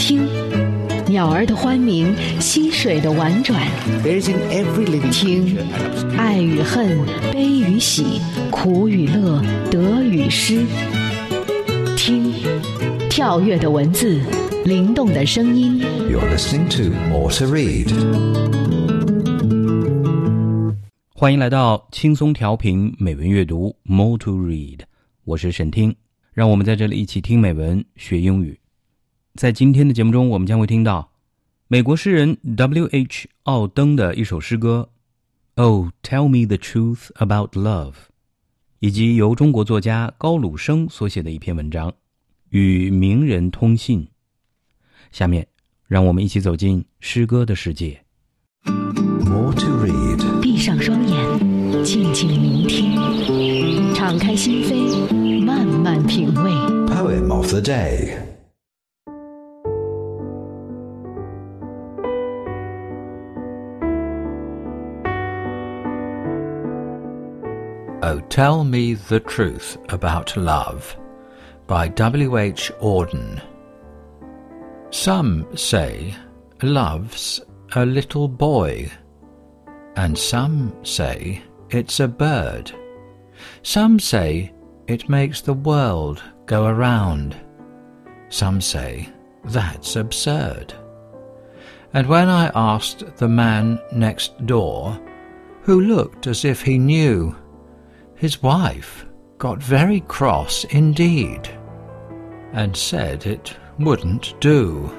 听，鸟儿的欢鸣，溪水的婉转。听，爱与恨，悲与喜，苦与乐，得与失。听，跳跃的文字，灵动的声音。You're listening to More to Read。欢迎来到轻松调频美文阅读 More to Read，我是沈听，让我们在这里一起听美文学英语。在今天的节目中，我们将会听到美国诗人 W.H. 奥登的一首诗歌《Oh Tell Me the Truth About Love》，以及由中国作家高鲁生所写的一篇文章《与名人通信》。下面，让我们一起走进诗歌的世界。More to read. 闭上双眼，静静聆听，敞开心扉，慢慢品味。Poem of the day. Tell Me the Truth About Love by W. H. Auden. Some say love's a little boy, and some say it's a bird. Some say it makes the world go around. Some say that's absurd. And when I asked the man next door, who looked as if he knew, his wife got very cross indeed, and said it wouldn't do.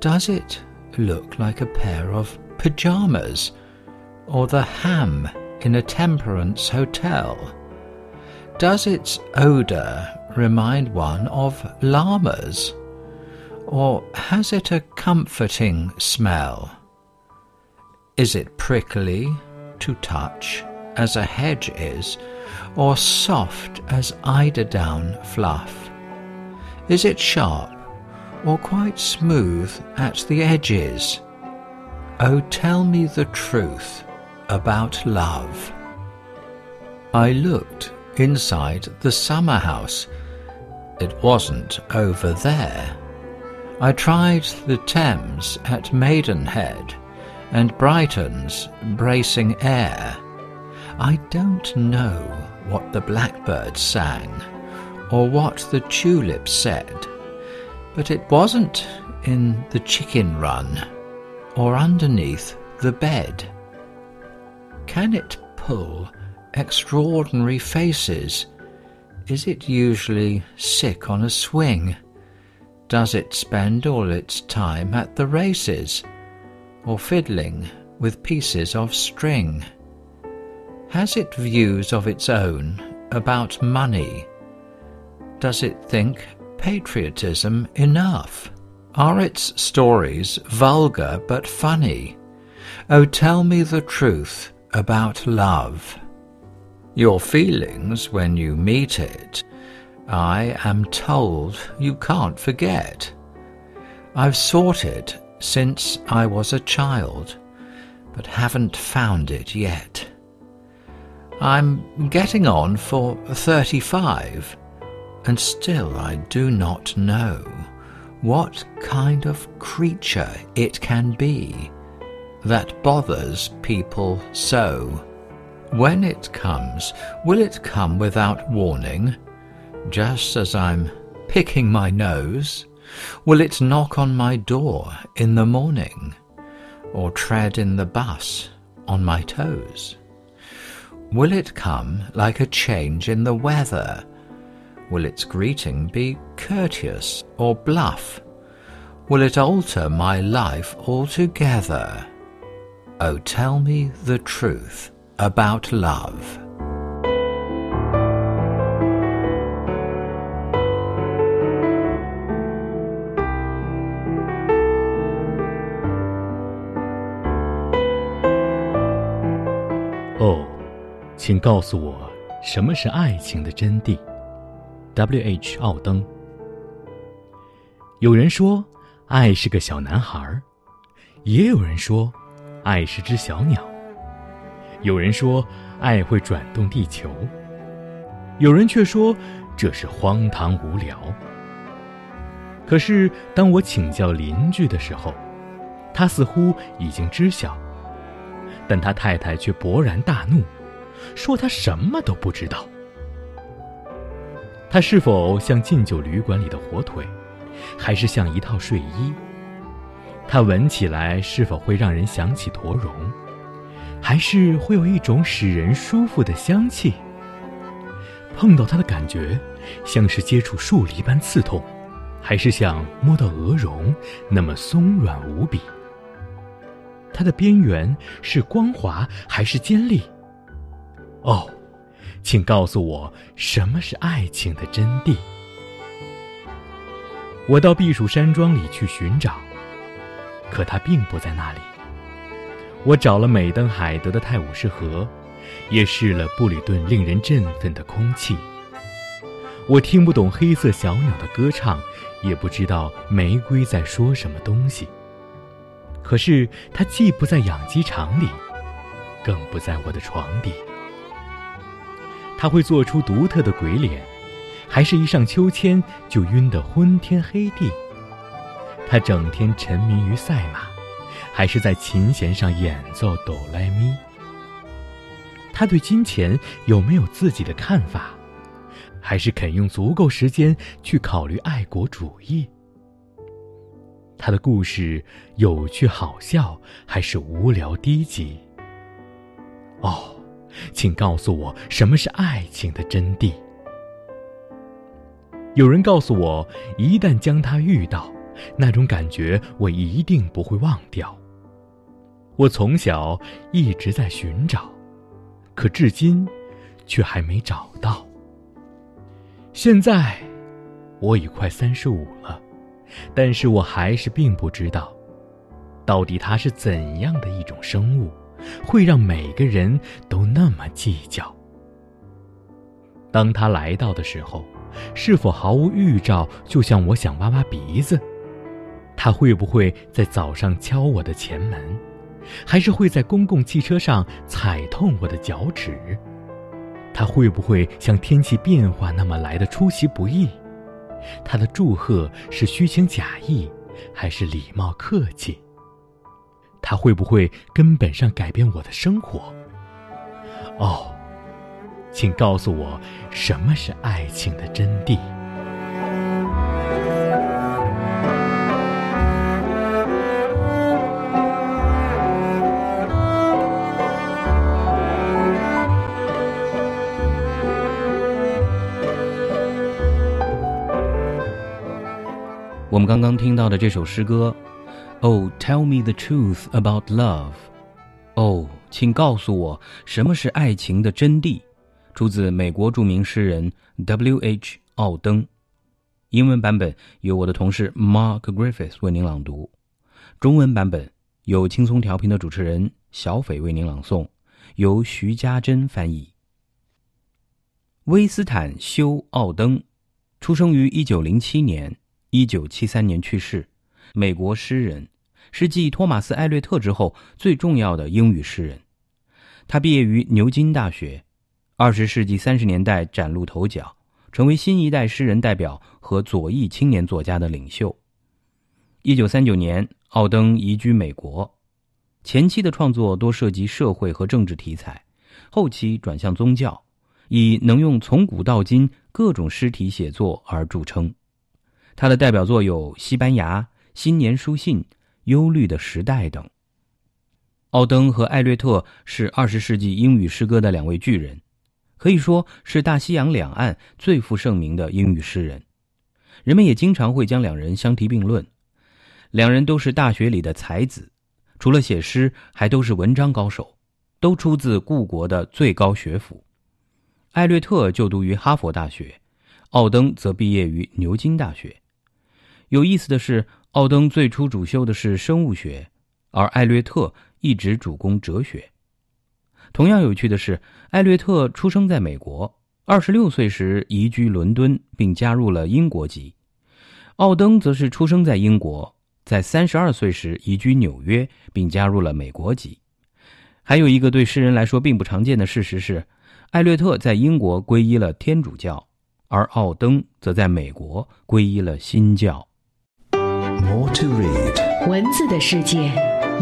Does it look like a pair of pyjamas, or the ham in a temperance hotel? Does its odour remind one of llamas, or has it a comforting smell? Is it prickly to touch as a hedge is, or soft as eiderdown fluff? Is it sharp or quite smooth at the edges? Oh, tell me the truth about love. I looked inside the summer house. It wasn't over there. I tried the Thames at Maidenhead and Brighton's bracing air. I don't know what the blackbird sang or what the tulip said, but it wasn't in the chicken run or underneath the bed. Can it pull extraordinary faces? Is it usually sick on a swing? Does it spend all its time at the races or fiddling with pieces of string? Has it views of its own about money? Does it think patriotism enough? Are its stories vulgar but funny? Oh, tell me the truth about love. Your feelings when you meet it, I am told you can't forget. I've sought it since I was a child, but haven't found it yet. I'm getting on for 35, and still I do not know what kind of creature it can be that bothers people so. When it comes, will it come without warning, just as I'm picking my nose? Will it knock on my door in the morning, or tread in the bus on my toes? Will it come like a change in the weather? Will its greeting be courteous or bluff? Will it alter my life altogether? Oh, tell me the truth about love. 请告诉我什么是爱情的真谛。W.H. 奥登。有人说，爱是个小男孩儿；也有人说，爱是只小鸟。有人说，爱会转动地球；有人却说，这是荒唐无聊。可是当我请教邻居的时候，他似乎已经知晓，但他太太却勃然大怒，说他什么都不知道。他是否像禁酒旅馆里的火腿，还是像一套睡衣？它闻起来是否会让人想起驼绒，还是会有一种使人舒服的香气？碰到它的感觉，像是接触树篱般刺痛，还是像摸到鹅绒那么松软无比？它的边缘是光滑还是尖利？哦，请告诉我，什么是爱情的真谛？我到避暑山庄里去寻找。可它并不在那里。我找了美登海德的泰晤士河，也试了布里顿令人振奋的空气。我听不懂黑色小鸟的歌唱，也不知道玫瑰在说什么东西。可是它既不在养鸡场里，更不在我的床底。他会做出独特的鬼脸，还是一上秋千就晕得昏天黑地？他整天沉迷于赛马，还是在琴弦上演奏哆来咪？他对金钱有没有自己的看法，还是肯用足够时间去考虑爱国主义？他的故事有趣好笑，还是无聊低级？哦，请告诉我什么是爱情的真谛？有人告诉我，一旦将他遇到。那种感觉我一定不会忘掉。我从小一直在寻找，可至今却还没找到。现在我已快三十五了，但是我还是并不知道，到底它是怎样的一种生物，会让每个人都那么计较。当他来到的时候，是否毫无预兆，就像我想挖挖鼻子？他会不会在早上敲我的前门，还是会在公共汽车上踩痛我的脚趾？他会不会像天气变化那么来的出其不意？他的祝贺是虚情假意，还是礼貌客气？他会不会根本上改变我的生活？哦，请告诉我，什么是爱情的真谛？我们刚刚听到的这首诗歌，Oh, tell me the truth about love。哦，请告诉我什么是爱情的真谛，出自美国著名诗人 W.H. 奥登。英文版本由我的同事 Mark Griffiths 为您朗读，中文版本由轻松调频的主持人小斐为您朗诵，由徐家珍翻译。威斯坦休·奥登，出生于一九零七年。一九七三年去世，美国诗人，是继托马斯·艾略特之后最重要的英语诗人。他毕业于牛津大学，二十世纪三十年代崭露头角，成为新一代诗人代表和左翼青年作家的领袖。一九三九年，奥登移居美国，前期的创作多涉及社会和政治题材，后期转向宗教，以能用从古到今各种诗体写作而著称。他的代表作有《西班牙新年书信》《忧虑的时代》等。奥登和艾略特是二十世纪英语诗歌的两位巨人，可以说是大西洋两岸最负盛名的英语诗人。人们也经常会将两人相提并论。两人都是大学里的才子，除了写诗，还都是文章高手，都出自故国的最高学府。艾略特就读于哈佛大学，奥登则毕业于牛津大学。有意思的是，奥登最初主修的是生物学，而艾略特一直主攻哲学。同样有趣的是，艾略特出生在美国，二十六岁时移居伦敦，并加入了英国籍；奥登则是出生在英国，在三十二岁时移居纽约，并加入了美国籍。还有一个对诗人来说并不常见的事实是，艾略特在英国皈依了天主教，而奥登则在美国皈依了新教。To read. 文字的世界，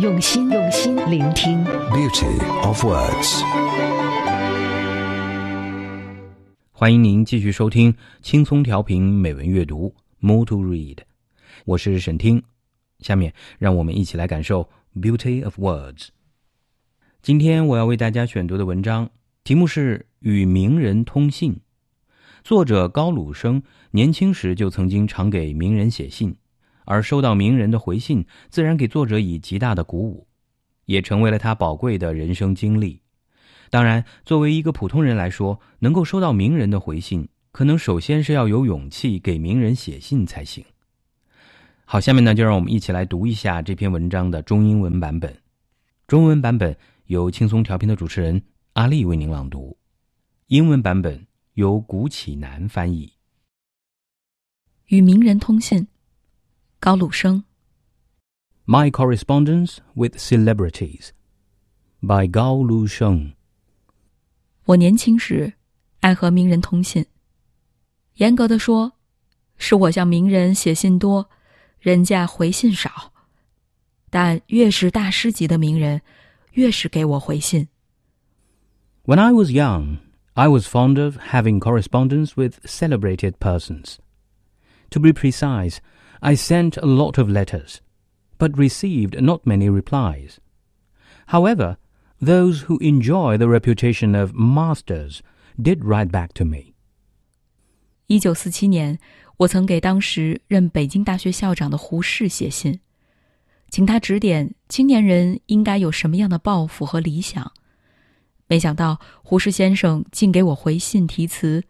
用心用心聆听。Beauty of words. 欢迎您继续收听轻松调频美文阅读 More to Read，我是沈听。下面让我们一起来感受 Beauty of Words。今天我要为大家选读的文章题目是《与名人通信》，作者高鲁生年轻时就曾经常给名人写信，而收到名人的回信，自然给作者以极大的鼓舞，也成为了他宝贵的人生经历。当然，作为一个普通人来说，能够收到名人的回信，可能首先是要有勇气给名人写信才行。好，下面呢，就让我们一起来读一下这篇文章的中英文版本。中文版本由轻松调频的主持人阿丽为您朗读，英文版本由古启南翻译。与名人通信，高鲁生。 My correspondence with celebrities by Gao Lu Sheng. 我年轻时爱和名人通信，严格的说，是我向名人写信多，人家回信少。但越是大师级的名人，越是给我回信。 When I was young, I was fond of having correspondence with celebrated persons. To be precise, I sent a lot of letters, but received not many replies. However, those who enjoy the reputation of masters did write back to me. 一九四七年，我曾给当时任北京大学校长的胡适写信，请他指点青年人应该有什么样的抱负和理想。没想到胡适先生竟给我回信题词，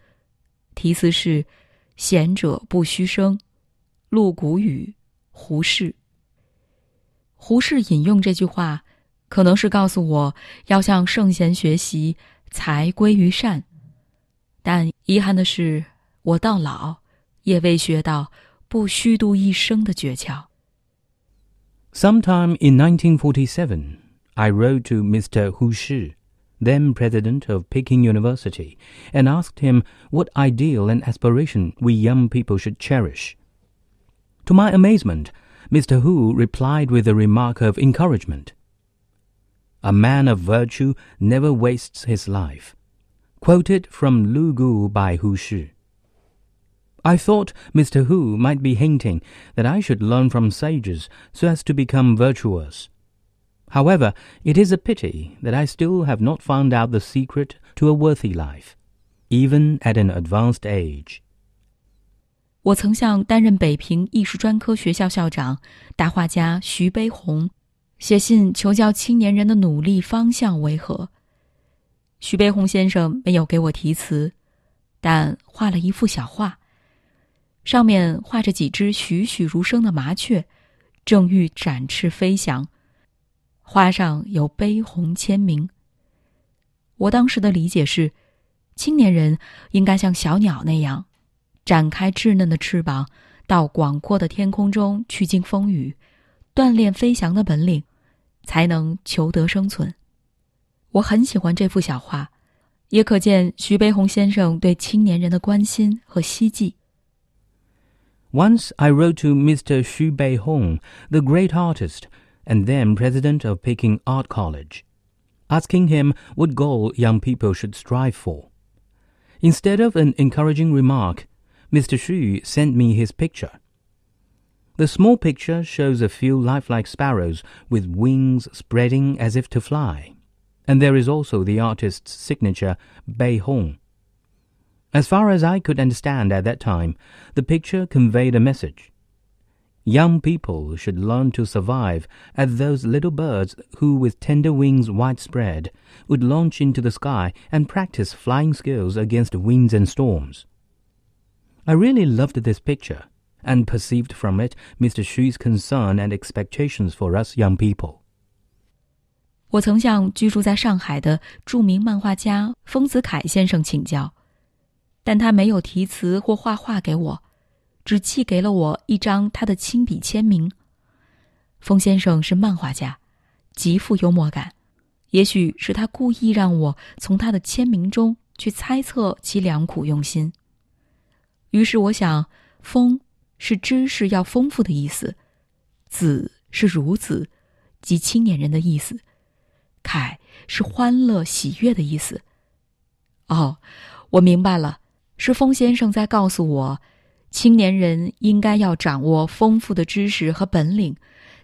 题词是“贤者不虚生”。陆谷雨，胡适。胡适引用这句话，可能是告诉我要向圣贤学习，才归于善。但遗憾的是，我到老也未学到不虚度一生的诀窍。Sometime in 1947, I wrote to Mr. Hu Shi, then president of Peking University, and asked him what ideal and aspiration we young people should cherish. To my amazement, Mr. Hu replied with a remark of encouragement. A man of virtue never wastes his life. Quoted from Lu Gu by Hu Shi. I thought Mr. Hu might be hinting that I should learn from sages so as to become virtuous. However, it is a pity that I still have not found out the secret to a worthy life, even at an advanced age. 我曾向担任北平艺术专科学校校长、大画家徐悲鸿写信求教青年人的努力方向为何。徐悲鸿先生没有给我题词，但画了一幅小画，上面画着几只栩栩如生的麻雀，正欲展翅飞翔。画上有悲鸿签名。我当时的理解是，青年人应该像小鸟那样，展开稚嫩的翅膀，到广阔的天空中去经风雨，锻炼飞翔的本领，才能求得生存。我很喜欢这幅小画，也可见徐悲鸿先生对青年人的关心和希冀。Once I wrote to Mr. Xu Beihong, the great artist and then president of Peking Art College, asking him what goal young people should strive for. Instead of an encouraging remark, Mr. Xu sent me his picture. The small picture shows a few lifelike sparrows with wings spreading as if to fly, and there is also the artist's signature, Bei Hong. As far as I could understand at that time, the picture conveyed a message. Young people should learn to survive as those little birds who, with tender wings widespread, would launch into the sky and practice flying skills against winds and storms. I really loved this picture and perceived from it Mr. Xu's concern and expectations for us young people. 我曾向居住在上海的著名漫画家丰子恺先生请教，但他没有题词或画画给我，只寄给了我一张他的亲笔签名。丰先生是漫画家，极富幽默感，也许是他故意让我从他的签名中去猜测其良苦用心。于是我想，丰是知识要丰富的意思，子是孺子，即青年人的意思；凯是欢乐喜悦的意思。哦，我明白了，是风先生在告诉我，青年人应该要掌握丰富的知识和本领，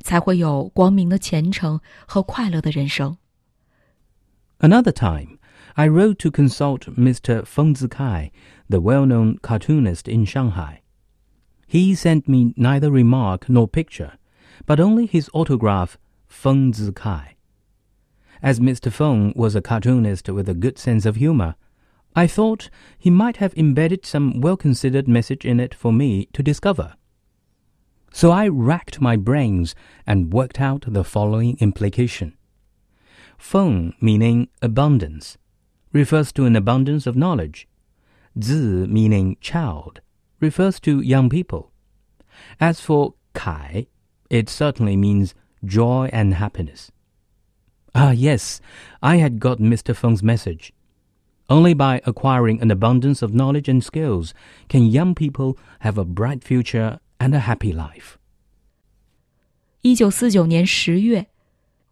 才会有光明的前程和快乐的人生。Another time, I wrote to consult Mr. Feng Zikai, the well-known cartoonist in Shanghai. He sent me neither remark nor picture, but only his autograph, Feng Zikai. As Mr. Feng was a cartoonist with a good sense of humor, I thought he might have embedded some well-considered message in it for me to discover. So I racked my brains and worked out the following implication. Feng meaning abundance refers to an abundance of knowledge. Zi meaning child refers to young people. As for Kai, it certainly means joy and happiness. Ah, yes, I had got Mr. Feng's message. Only by acquiring an abundance of knowledge and skills can young people have a bright future and a happy life. 一九四九年十月，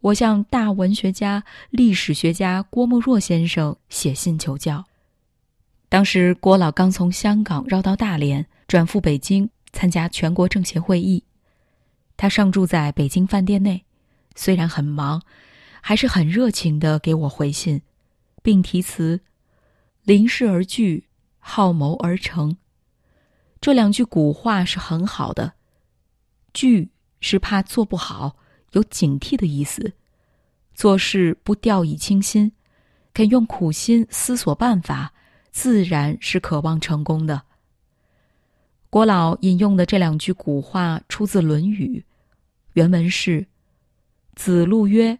我向大文学家、历史学家郭沫若先生写信求教。当时郭老刚从香港绕到大连，转赴北京参加全国政协会议。他上住在北京饭店内，虽然很忙，还是很热情的给我回信，并题词。临事而惧，好谋而成。这两句古话是很好的。惧是怕做不好，有警惕的意思；做事不掉以轻心，肯用苦心思索办法，自然是渴望成功的。郭老引用的这两句古话出自《论语》，原文是：“子路曰：‘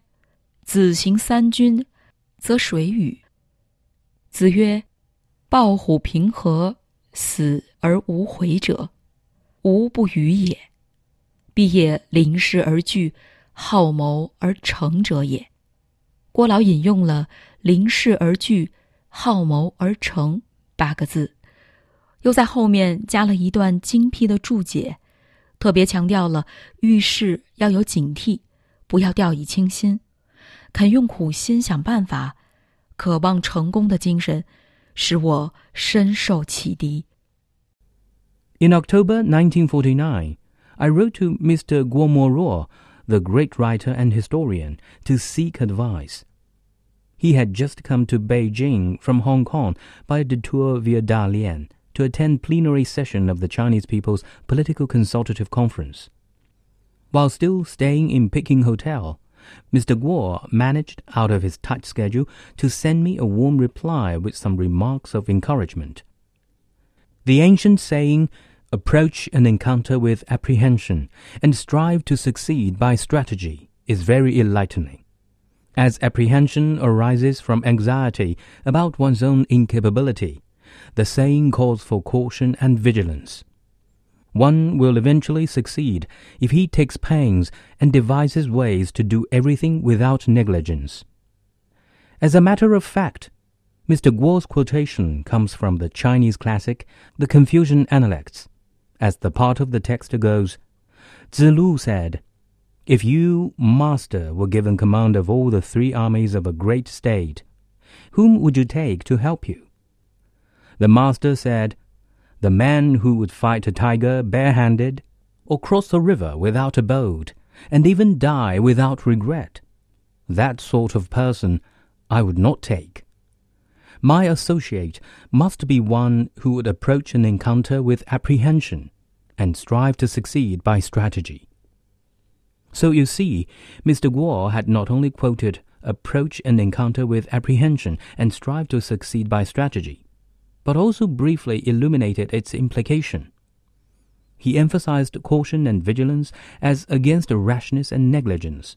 子行三军，则水与？’”子曰：“抱虎平和，死而无悔者，无不与也。必也临事而惧，好谋而成者也。”郭老引用了“临事而惧，好谋而成”八个字，又在后面加了一段精辟的注解，特别强调了遇事要有警惕，不要掉以轻心，肯用苦心想办法。渴望成功的精神，使我深受启迪。In October 1949, I wrote to Mr. Guo Moruo, the great writer and historian, to seek advice. He had just come to Beijing from Hong Kong by a detour via Dalian to attend plenary session of the Chinese People's Political Consultative Conference. While still staying in Peking Hotel, Mr. Guo managed, out of his tight schedule, to send me a warm reply with some remarks of encouragement. The ancient saying, approach an encounter with apprehension and strive to succeed by strategy, is very enlightening. As apprehension arises from anxiety about one's own incapability, the saying calls for caution and vigilance. One will eventually succeed if he takes pains and devises ways to do everything without negligence. As a matter of fact, Mr. Guo's quotation comes from the Chinese classic, The Confucian Analects. As the part of the text goes, Zilu said, If you, master, were given command of all the three armies of a great state, whom would you take to help you? The master said, the man who would fight a tiger barehanded, or cross a river without a boat, and even die without regret. That sort of person I would not take. My associate must be one who would approach an encounter with apprehension and strive to succeed by strategy. So you see, Mr. Guo had not only quoted approach an encounter with apprehension and strive to succeed by strategy, but also briefly illuminated its implication. He emphasized caution and vigilance as against rashness and negligence,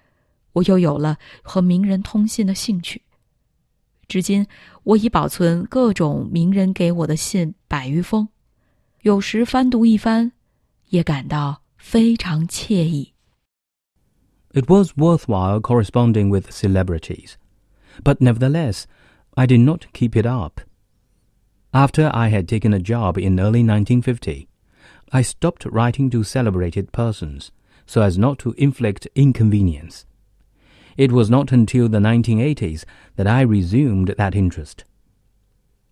我又有了和名人通信的兴趣。至今，我已保存各种名人给我的信百余封，有时翻读一番，也感到非常惬意。It was worthwhile corresponding with celebrities, but nevertheless, I did not keep it up. After I had taken a job in early 1950, I stopped writing to celebrated persons so as not to inflict inconvenience. It was not until the 1980s that I resumed that interest.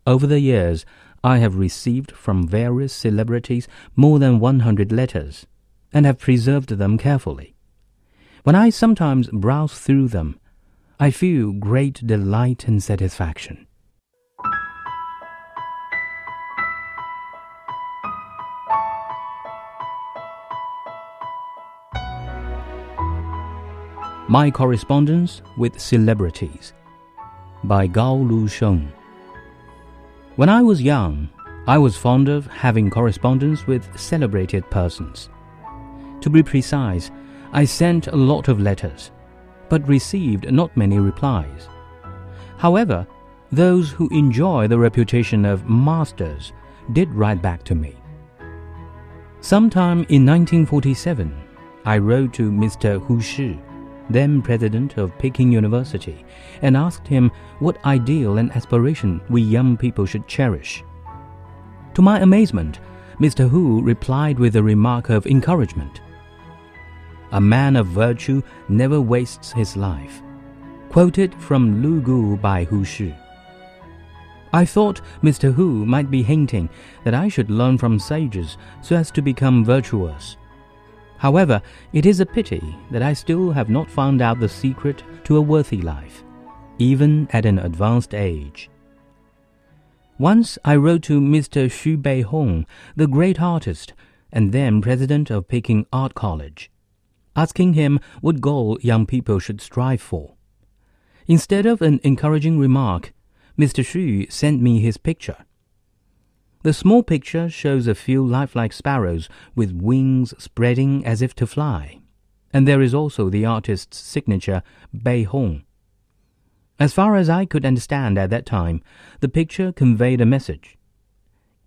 Over the years, I have received from various celebrities more than 100 letters and have preserved them carefully. When I sometimes browse through them, I feel great delight and satisfaction. My Correspondence with Celebrities by Gao Lu Sheng. When I was young, I was fond of having correspondence with celebrated persons. To be precise, I sent a lot of letters, but received not many replies. However, those who enjoy the reputation of masters did write back to me. Sometime in 1947, I wrote to Mr. Hu Shi then president of Peking University, and asked him what ideal and aspiration we young people should cherish. To my amazement, Mr. Hu replied with a remark of encouragement. A man of virtue never wastes his life. Quoted from Lu Gu by Hu Shi. I thought Mr. Hu might be hinting that I should learn from sages so as to become virtuous. However, it is a pity that I still have not found out the secret to a worthy life, even at an advanced age. Once I wrote to Mr. Xu Beihong, the great artist and then president of Peking Art College, asking him what goal young people should strive for. Instead of an encouraging remark, Mr. Xu sent me his picture. The small picture shows a few lifelike sparrows with wings spreading as if to fly, and there is also the artist's signature, Bei Hong. As far as I could understand at that time, the picture conveyed a message.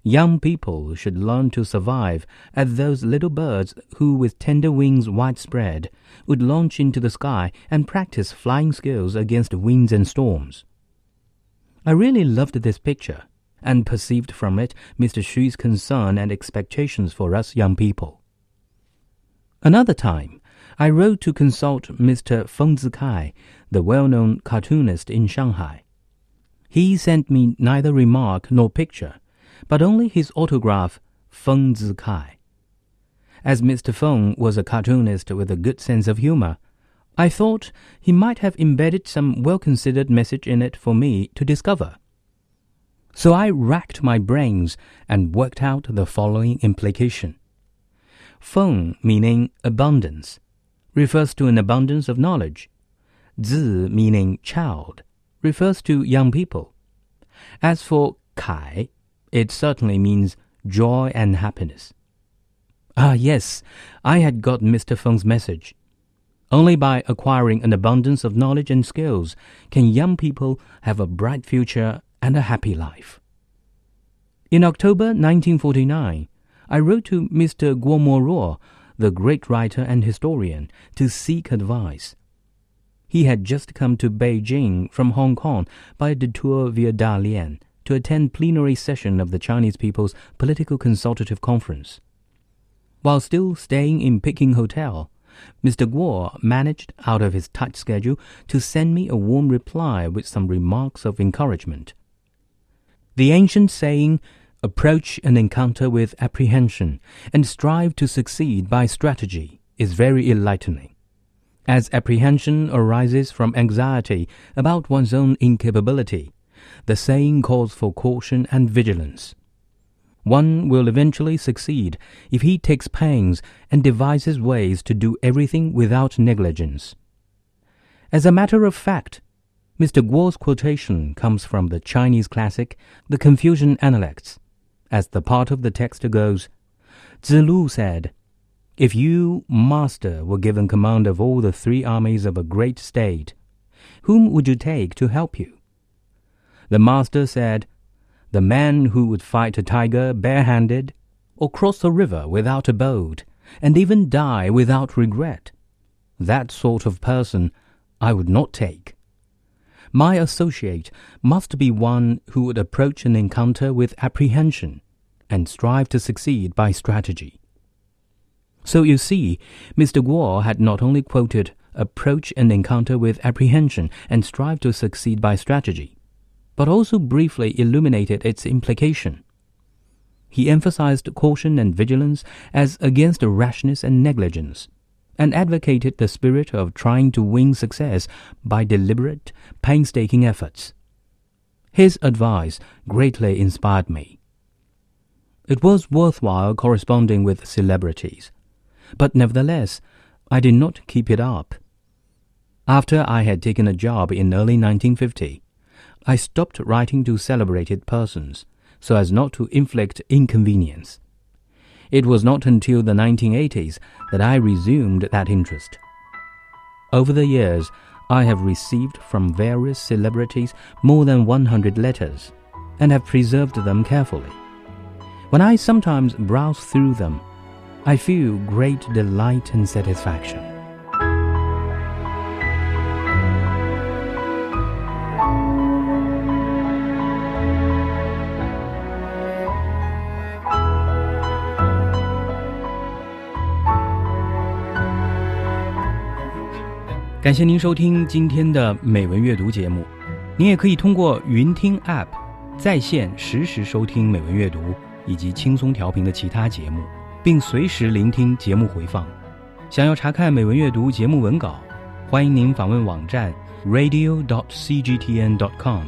Young people should learn to survive as those little birds who, with tender wings widespread, would launch into the sky and practice flying skills against winds and storms. I really loved this picture and perceived from it Mr. Xu's concern and expectations for us young people. Another time, I wrote to consult Mr. Feng Zikai, the well-known cartoonist in Shanghai. He sent me neither remark nor picture, but only his autograph, Feng Zikai. As Mr. Feng was a cartoonist with a good sense of humor, I thought he might have embedded some well-considered message in it for me to discover. So I racked my brains and worked out the following implication. Feng, meaning abundance, refers to an abundance of knowledge. Zi, meaning child, refers to young people. As for Kai, it certainly means joy and happiness. Ah, yes, I had got Mr. Feng's message. Only by acquiring an abundance of knowledge and skills can young people have a bright future and a happy life. In October 1949, I wrote to Mr. Guo Moruo, the great writer and historian, to seek advice. He had just come to Beijing from Hong Kong by a detour via Dalian to attend plenary session of the Chinese People's Political Consultative Conference. While still staying in Peking Hotel, Mr. Guo managed, out of his tight schedule, to send me a warm reply with some remarks of encouragement. The ancient saying, approach an encounter with apprehension and strive to succeed by strategy, is very enlightening. As apprehension arises from anxiety about one's own incapability, the saying calls for caution and vigilance. One will eventually succeed if he takes pains and devises ways to do everything without negligence. As a matter of fact, Mr. Guo's quotation comes from the Chinese classic, The Confucian Analects. As the part of the text goes, Zilu said, If you, master, were given command of all the three armies of a great state, whom would you take to help you? The master said, The man who would fight a tiger barehanded, or cross a river without a boat, and even die without regret. That sort of person I would not take. My associate must be one who would approach an encounter with apprehension and strive to succeed by strategy. So you see, Mr. Guo had not only quoted approach an encounter with apprehension and strive to succeed by strategy, but also briefly illuminated its implication. He emphasized caution and vigilance as against rashness and negligence, and advocated the spirit of trying to win success by deliberate, painstaking efforts. His advice greatly inspired me. It was worthwhile corresponding with celebrities, but nevertheless, I did not keep it up. After I had taken a job in early 1950, I stopped writing to celebrated persons so as not to inflict inconvenience. It was not until the 1980s that I resumed that interest. Over the years, I have received from various celebrities more than 100 letters and have preserved them carefully. When I sometimes browse through them, I feel great delight and satisfaction. 感谢您收听今天的美文阅读节目。您也可以通过云听 App 在线实时收听美文阅读以及轻松调频的其他节目，并随时聆听节目回放。想要查看美文阅读节目文稿，欢迎您访问网站 radio.cgtn.com，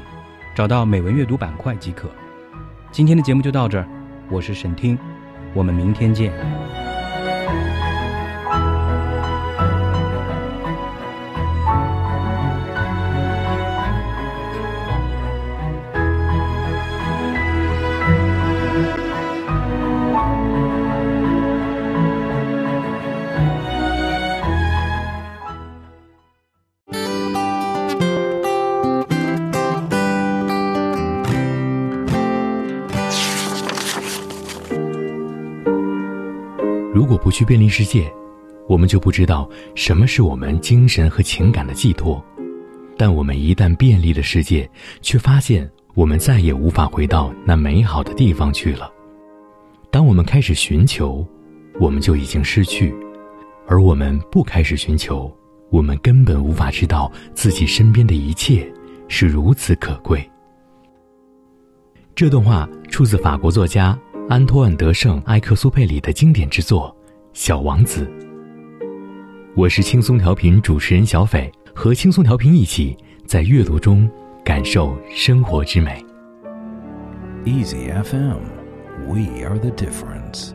找到美文阅读板块即可。今天的节目就到这儿，我是沈听，我们明天见。如果不去便利世界，我们就不知道什么是我们精神和情感的寄托。但我们一旦便利了世界，却发现我们再也无法回到那美好的地方去了。当我们开始寻求，我们就已经失去；而我们不开始寻求，我们根本无法知道自己身边的一切是如此可贵。这段话出自法国作家。安托万·德圣·埃克苏佩里的经典之作《小王子》。我是轻松调频主持人小斐，和轻松调频一起在阅读中感受生活之美。Easy FM，We are the difference。